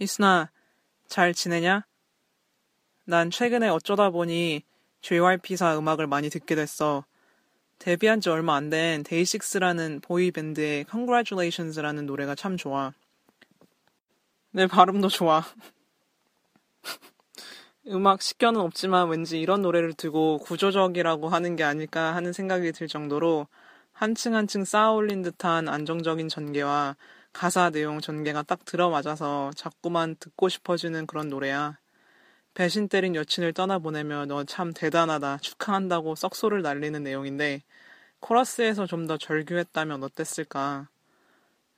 희순아, 잘 지내냐? 난 최근에 어쩌다 보니 JYP사 음악을 많이 듣게 됐어. 데뷔한 지 얼마 안 된 데이식스라는 보이밴드의 Congratulations라는 노래가 참 좋아. 내 발음도 좋아. 음악 식견은 없지만 왠지 이런 노래를 두고 구조적이라고 하는 게 아닐까 하는 생각이 들 정도로 한층 한층 쌓아 올린 듯한 안정적인 전개와 가사 내용 전개가 딱 들어맞아서 자꾸만 듣고 싶어지는 그런 노래야. 배신 때린 여친을 떠나보내며 너 참 대단하다, 축하한다고 썩소를 날리는 내용인데, 코러스에서 좀 더 절규했다면 어땠을까?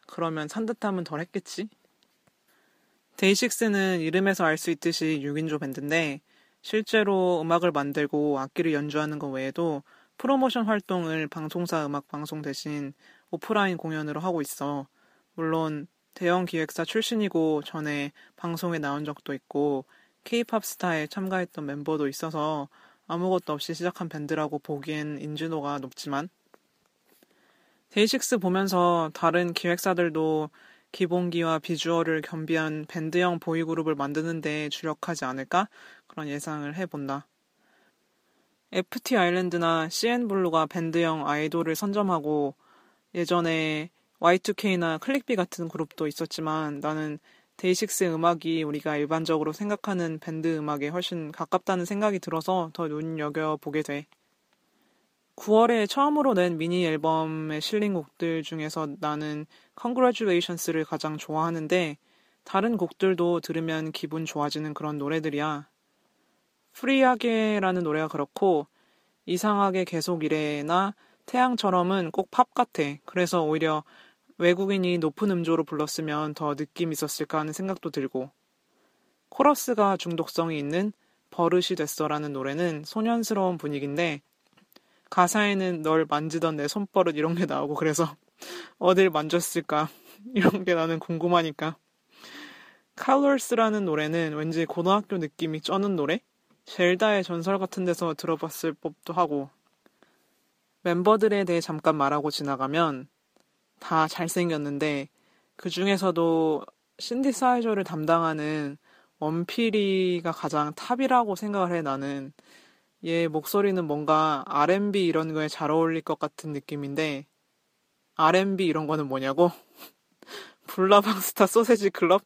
그러면 산뜻함은 덜 했겠지? 데이식스는 이름에서 알 수 있듯이 6인조 밴드인데, 실제로 음악을 만들고 악기를 연주하는 것 외에도 프로모션 활동을 방송사 음악 방송 대신 오프라인 공연으로 하고 있어. 물론 대형 기획사 출신이고 전에 방송에 나온 적도 있고 케이팝 스타에 참가했던 멤버도 있어서 아무것도 없이 시작한 밴드라고 보기엔 인지도가 높지만 데이식스 보면서 다른 기획사들도 기본기와 비주얼을 겸비한 밴드형 보이그룹을 만드는데 주력하지 않을까? 그런 예상을 해본다. FT 아일랜드나 CN블루가 밴드형 아이돌을 선점하고 예전에 Y2K나 클릭비 같은 그룹도 있었지만 나는 데이식스의 음악이 우리가 일반적으로 생각하는 밴드 음악에 훨씬 가깝다는 생각이 들어서 더 눈여겨보게 돼. 9월에 처음으로 낸 미니 앨범에 실린 곡들 중에서 나는 Congratulations를 가장 좋아하는데 다른 곡들도 들으면 기분 좋아지는 그런 노래들이야. Free하게라는 노래가 그렇고 이상하게 계속 이래나 태양처럼은 꼭 팝 같아. 그래서 오히려 외국인이 높은 음조로 불렀으면 더 느낌 있었을까 하는 생각도 들고 코러스가 중독성이 있는 버릇이 됐어라는 노래는 소년스러운 분위기인데 가사에는 널 만지던 내 손버릇 이런 게 나오고 그래서 어딜 만졌을까 이런 게 나는 궁금하니까 Colors라는 노래는 왠지 고등학교 느낌이 쩌는 노래? 젤다의 전설 같은 데서 들어봤을 법도 하고 멤버들에 대해 잠깐 말하고 지나가면 다 잘생겼는데 그 중에서도 신디사이저를 담당하는 원필이가 가장 탑이라고 생각을 해 나는 얘 목소리는 뭔가 R&B 이런 거에 잘 어울릴 것 같은 느낌인데 R&B 이런 거는 뭐냐고? 불나방스타 소세지 클럽?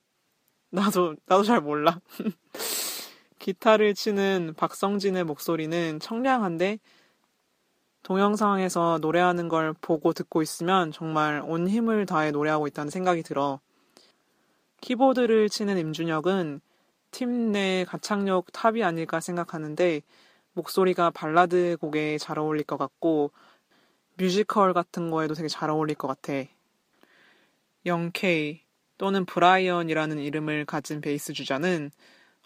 나도 나도 잘 몰라. 기타를 치는 박성진의 목소리는 청량한데 동영상에서 노래하는 걸 보고 듣고 있으면 정말 온 힘을 다해 노래하고 있다는 생각이 들어. 키보드를 치는 임준혁은 팀 내 가창력 탑이 아닐까 생각하는데 목소리가 발라드 곡에 잘 어울릴 것 같고 뮤지컬 같은 거에도 되게 잘 어울릴 것 같아. 영케이 또는 브라이언이라는 이름을 가진 베이스 주자는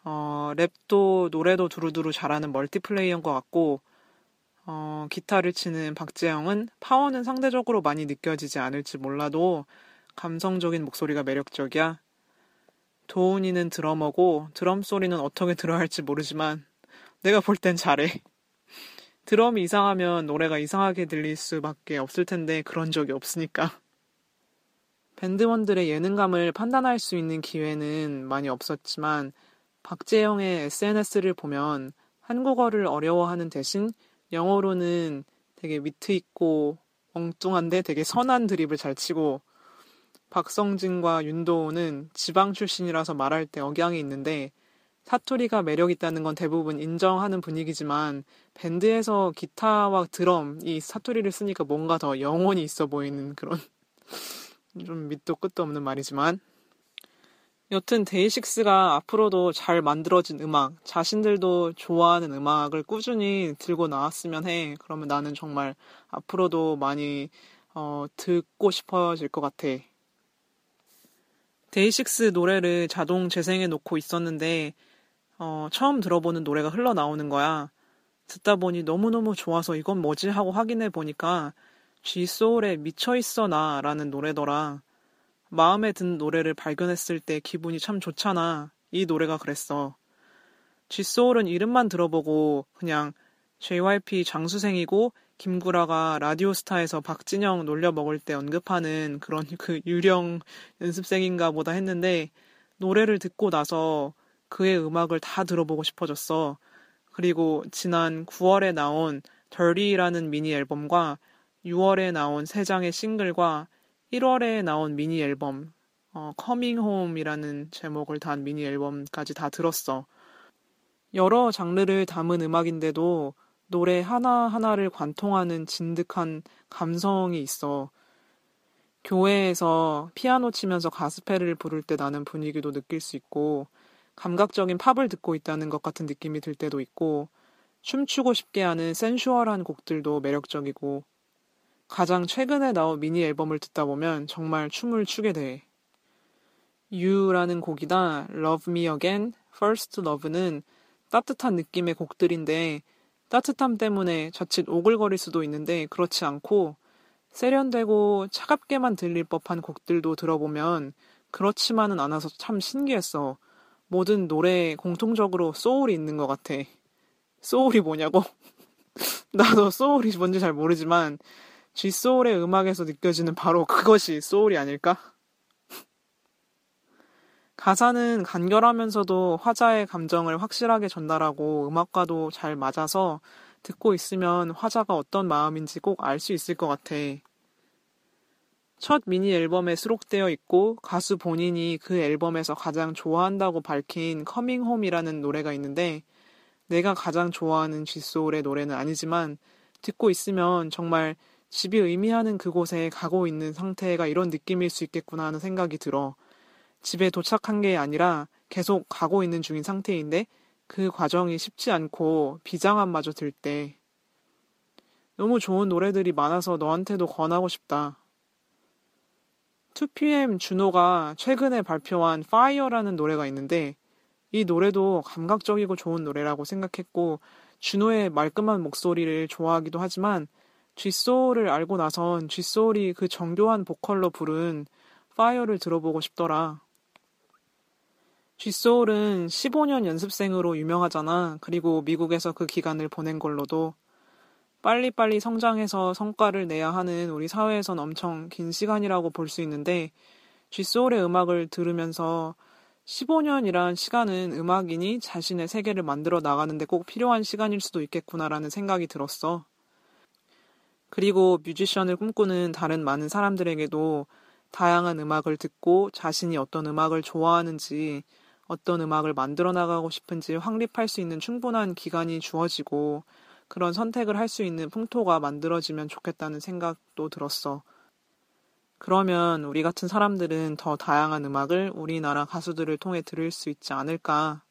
어, 랩도 노래도 두루두루 잘하는 멀티플레이어인 것 같고 어, 기타를 치는 박제형은 파워는 상대적으로 많이 느껴지지 않을지 몰라도 감성적인 목소리가 매력적이야. 도운이는 드러머고 드럼 소리는 어떻게 들어야 할지 모르지만 내가 볼 땐 잘해. 드럼이 이상하면 노래가 이상하게 들릴 수밖에 없을 텐데 그런 적이 없으니까. 밴드원들의 예능감을 판단할 수 있는 기회는 많이 없었지만 박재영의 SNS를 보면 한국어를 어려워하는 대신 영어로는 되게 위트 있고 엉뚱한데 되게 선한 드립을 잘 치고 박성진과 윤도호는 지방 출신이라서 말할 때 억양이 있는데 사투리가 매력 있다는 건 대부분 인정하는 분위기지만 밴드에서 기타와 드럼 이 사투리를 쓰니까 뭔가 더 영혼이 있어 보이는 그런 좀 밑도 끝도 없는 말이지만 여튼 데이식스가 앞으로도 잘 만들어진 음악, 자신들도 좋아하는 음악을 꾸준히 들고 나왔으면 해. 그러면 나는 정말 앞으로도 많이 어, 듣고 싶어질 것 같아. 데이식스 노래를 자동 재생해 놓고 있었는데 어, 처음 들어보는 노래가 흘러나오는 거야. 듣다 보니 너무너무 좋아서 이건 뭐지 하고 확인해 보니까 G소울의 미쳐 있어 나라는 노래더라. 마음에 든 노래를 발견했을 때 기분이 참 좋잖아. 이 노래가 그랬어. G소울은 이름만 들어보고 그냥 JYP 장수생이고 김구라가 라디오스타에서 박진영 놀려 먹을 때 언급하는 그런 그 유령 연습생인가 보다 했는데 노래를 듣고 나서 그의 음악을 다 들어보고 싶어졌어. 그리고 지난 9월에 나온 Dirty라는 미니 앨범과 6월에 나온 3장의 싱글과 1월에 나온 미니 앨범 어, Coming Home이라는 제목을 단 미니 앨범까지 다 들었어. 여러 장르를 담은 음악인데도 노래 하나하나를 관통하는 진득한 감성이 있어. 교회에서 피아노 치면서 가스펠을 부를 때 나는 분위기도 느낄 수 있고, 감각적인 팝을 듣고 있다는 것 같은 느낌이 들 때도 있고, 춤추고 싶게 하는 센슈얼한 곡들도 매력적이고, 가장 최근에 나온 미니 앨범을 듣다 보면 정말 춤을 추게 돼. You라는 곡이나 Love Me Again, First Love는 따뜻한 느낌의 곡들인데 따뜻함 때문에 자칫 오글거릴 수도 있는데 그렇지 않고 세련되고 차갑게만 들릴 법한 곡들도 들어보면 그렇지만은 않아서 참 신기했어. 모든 노래에 공통적으로 소울이 있는 것 같아. 소울이 뭐냐고? 나도 소울이 뭔지 잘 모르지만 G소울의 음악에서 느껴지는 바로 그것이 소울이 아닐까? 가사는 간결하면서도 화자의 감정을 확실하게 전달하고 음악과도 잘 맞아서 듣고 있으면 화자가 어떤 마음인지 꼭 알 수 있을 것 같아. 첫 미니 앨범에 수록되어 있고 가수 본인이 그 앨범에서 가장 좋아한다고 밝힌 Coming Home이라는 노래가 있는데 내가 가장 좋아하는 쥐소울의 노래는 아니지만 듣고 있으면 정말 집이 의미하는 그곳에 가고 있는 상태가 이런 느낌일 수 있겠구나 하는 생각이 들어. 집에 도착한 게 아니라 계속 가고 있는 중인 상태인데 그 과정이 쉽지 않고 비장함마저 들 때 너무 좋은 노래들이 많아서 너한테도 권하고 싶다. 2PM 준호가 최근에 발표한 Fire라는 노래가 있는데 이 노래도 감각적이고 좋은 노래라고 생각했고 준호의 말끔한 목소리를 좋아하기도 하지만 쥐소울을 알고 나선 쥐소울이 그 정교한 보컬로 부른 Fire를 들어보고 싶더라. 쥐소울은 15년 연습생으로 유명하잖아. 그리고 미국에서 그 기간을 보낸 걸로도 빨리빨리 성장해서 성과를 내야 하는 우리 사회에선 엄청 긴 시간이라고 볼 수 있는데 쥐소울의 음악을 들으면서 15년이란 시간은 음악인이 자신의 세계를 만들어 나가는데 꼭 필요한 시간일 수도 있겠구나라는 생각이 들었어. 그리고 뮤지션을 꿈꾸는 다른 많은 사람들에게도 다양한 음악을 듣고 자신이 어떤 음악을 좋아하는지 어떤 음악을 만들어 나가고 싶은지 확립할 수 있는 충분한 기간이 주어지고 그런 선택을 할 수 있는 풍토가 만들어지면 좋겠다는 생각도 들었어. 그러면 우리 같은 사람들은 더 다양한 음악을 우리나라 가수들을 통해 들을 수 있지 않을까.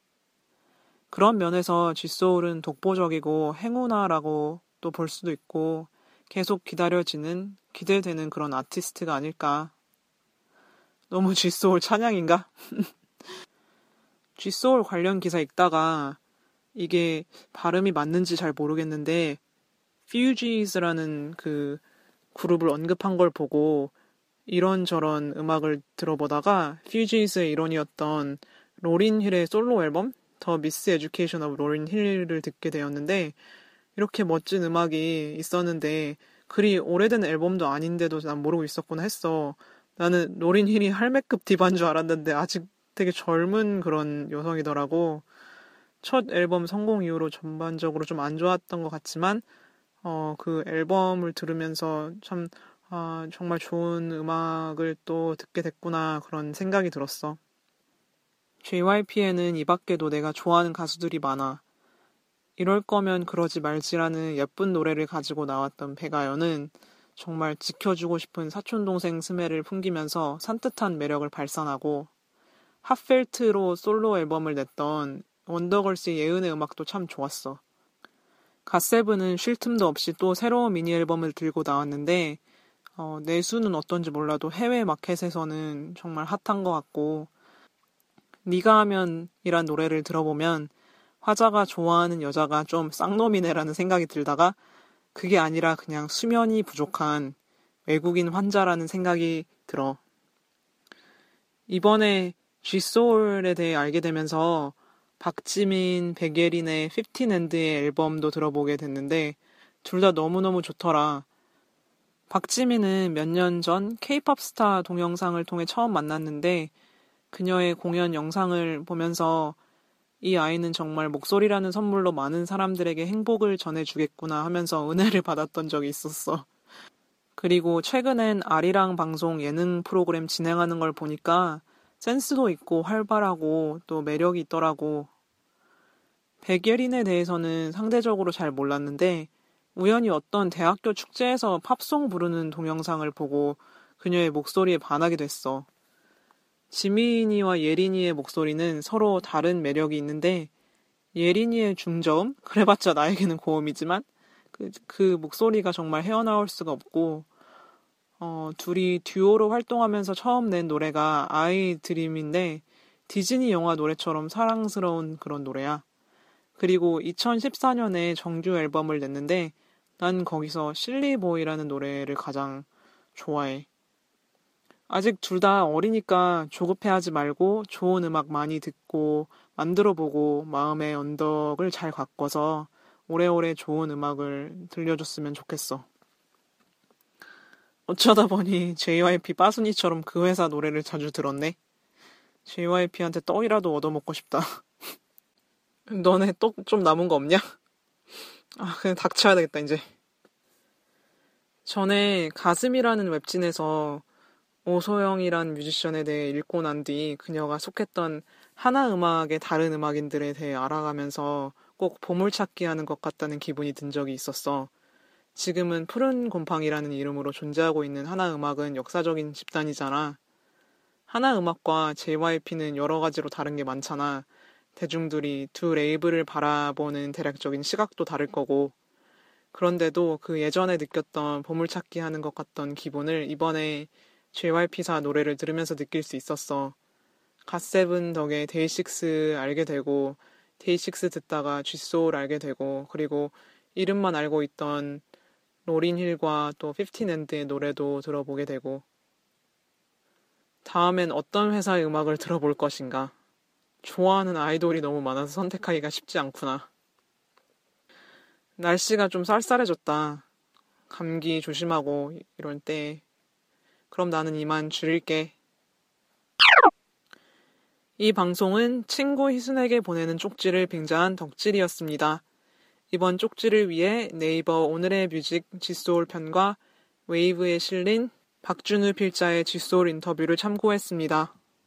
그런 면에서 쥐소울은 독보적이고 행운아라고 또 볼 수도 있고 계속 기다려지는, 기대되는 그런 아티스트가 아닐까. 너무 쥐소울 찬양인가? G소울 관련 기사 읽다가 이게 발음이 맞는지 잘 모르겠는데 Fugees라는 그 그룹을 언급한 걸 보고 이런저런 음악을 들어보다가 Fugees의 일원이었던 로린 힐의 솔로 앨범 The Miseducation of Lauryn Hill을 듣게 되었는데 이렇게 멋진 음악이 있었는데 그리 오래된 앨범도 아닌데도 난 모르고 있었구나 했어. 나는 로린 힐이 할매급 디바인 줄 알았는데 아직 되게 젊은 그런 여성이더라고. 첫 앨범 성공 이후로 전반적으로 좀 안 좋았던 것 같지만, 어, 그 앨범을 들으면서 참, 아, 정말 좋은 음악을 또 듣게 됐구나, 그런 생각이 들었어. JYP에는 이 밖에도 내가 좋아하는 가수들이 많아. 이럴 거면 그러지 말지라는 예쁜 노래를 가지고 나왔던 배가연은 정말 지켜주고 싶은 사촌동생 스멜을 풍기면서 산뜻한 매력을 발산하고 핫펠트로 솔로 앨범을 냈던 원더걸스의 예은의 음악도 참 좋았어. 갓세븐은 쉴 틈도 없이 또 새로운 미니 앨범을 들고 나왔는데 어, 내수는 어떤지 몰라도 해외 마켓에서는 정말 핫한 것 같고 니가 하면이란 노래를 들어보면 화자가 좋아하는 여자가 좀 쌍놈이네라는 생각이 들다가 그게 아니라 그냥 수면이 부족한 외국인 환자라는 생각이 들어. 이번에 G소울에 대해 알게 되면서 박지민, 백예린의 15&의 앨범도 들어보게 됐는데 둘 다 너무너무 좋더라. 박지민은 몇 년 전 케이팝 스타 동영상을 통해 처음 만났는데 그녀의 공연 영상을 보면서 이 아이는 정말 목소리라는 선물로 많은 사람들에게 행복을 전해주겠구나 하면서 은혜를 받았던 적이 있었어. 그리고 최근엔 아리랑 방송 예능 프로그램 진행하는 걸 보니까 센스도 있고 활발하고 또 매력이 있더라고. 백예린에 대해서는 상대적으로 잘 몰랐는데 우연히 어떤 대학교 축제에서 팝송 부르는 동영상을 보고 그녀의 목소리에 반하게 됐어. 지민이와 예린이의 목소리는 서로 다른 매력이 있는데 예린이의 중저음? 그래봤자 나에게는 고음이지만 그, 그 목소리가 정말 헤어나올 수가 없고 어, 둘이 듀오로 활동하면서 처음 낸 노래가 아이 드림인데 디즈니 영화 노래처럼 사랑스러운 그런 노래야. 그리고 2014년에 정규 앨범을 냈는데 난 거기서 실리보이라는 노래를 가장 좋아해. 아직 둘 다 어리니까 조급해하지 말고 좋은 음악 많이 듣고 만들어보고 마음의 언덕을 잘 가꿔서 오래오래 좋은 음악을 들려줬으면 좋겠어. 어쩌다 보니 JYP 빠순이처럼 그 회사 노래를 자주 들었네. JYP한테 떡이라도 얻어먹고 싶다. 너네 떡 좀 남은 거 없냐? 아, 그냥 닥쳐야 되겠다, 이제. 전에 가슴이라는 웹진에서 오소영이란 뮤지션에 대해 읽고 난 뒤 그녀가 속했던 하나 음악의 다른 음악인들에 대해 알아가면서 꼭 보물찾기 하는 것 같다는 기분이 든 적이 있었어. 지금은 푸른 곰팡이라는 이름으로 존재하고 있는 하나 음악은 역사적인 집단이잖아. 하나 음악과 JYP는 여러 가지로 다른 게 많잖아. 대중들이 두 레이블을 바라보는 대략적인 시각도 다를 거고. 그런데도 그 예전에 느꼈던 보물찾기 하는 것 같던 기분을 이번에 JYP사 노래를 들으면서 느낄 수 있었어. 갓세븐 덕에 데이식스 알게 되고, 데이식스 듣다가 쥐소울 알게 되고, 그리고 이름만 알고 있던 로린 힐과 또 피프틴앤드의 노래도 들어보게 되고, 다음엔 어떤 회사의 음악을 들어볼 것인가. 좋아하는 아이돌이 너무 많아서 선택하기가 쉽지 않구나. 날씨가 좀 쌀쌀해졌다. 감기 조심하고 이럴 때 그럼 나는 이만 줄일게. 이 방송은 친구 희순에게 보내는 쪽지를 빙자한 덕질이었습니다. 이번 쪽지를 위해 네이버 오늘의 뮤직 지소울 편과 웨이브에 실린 박준우 필자의 지소울 인터뷰를 참고했습니다.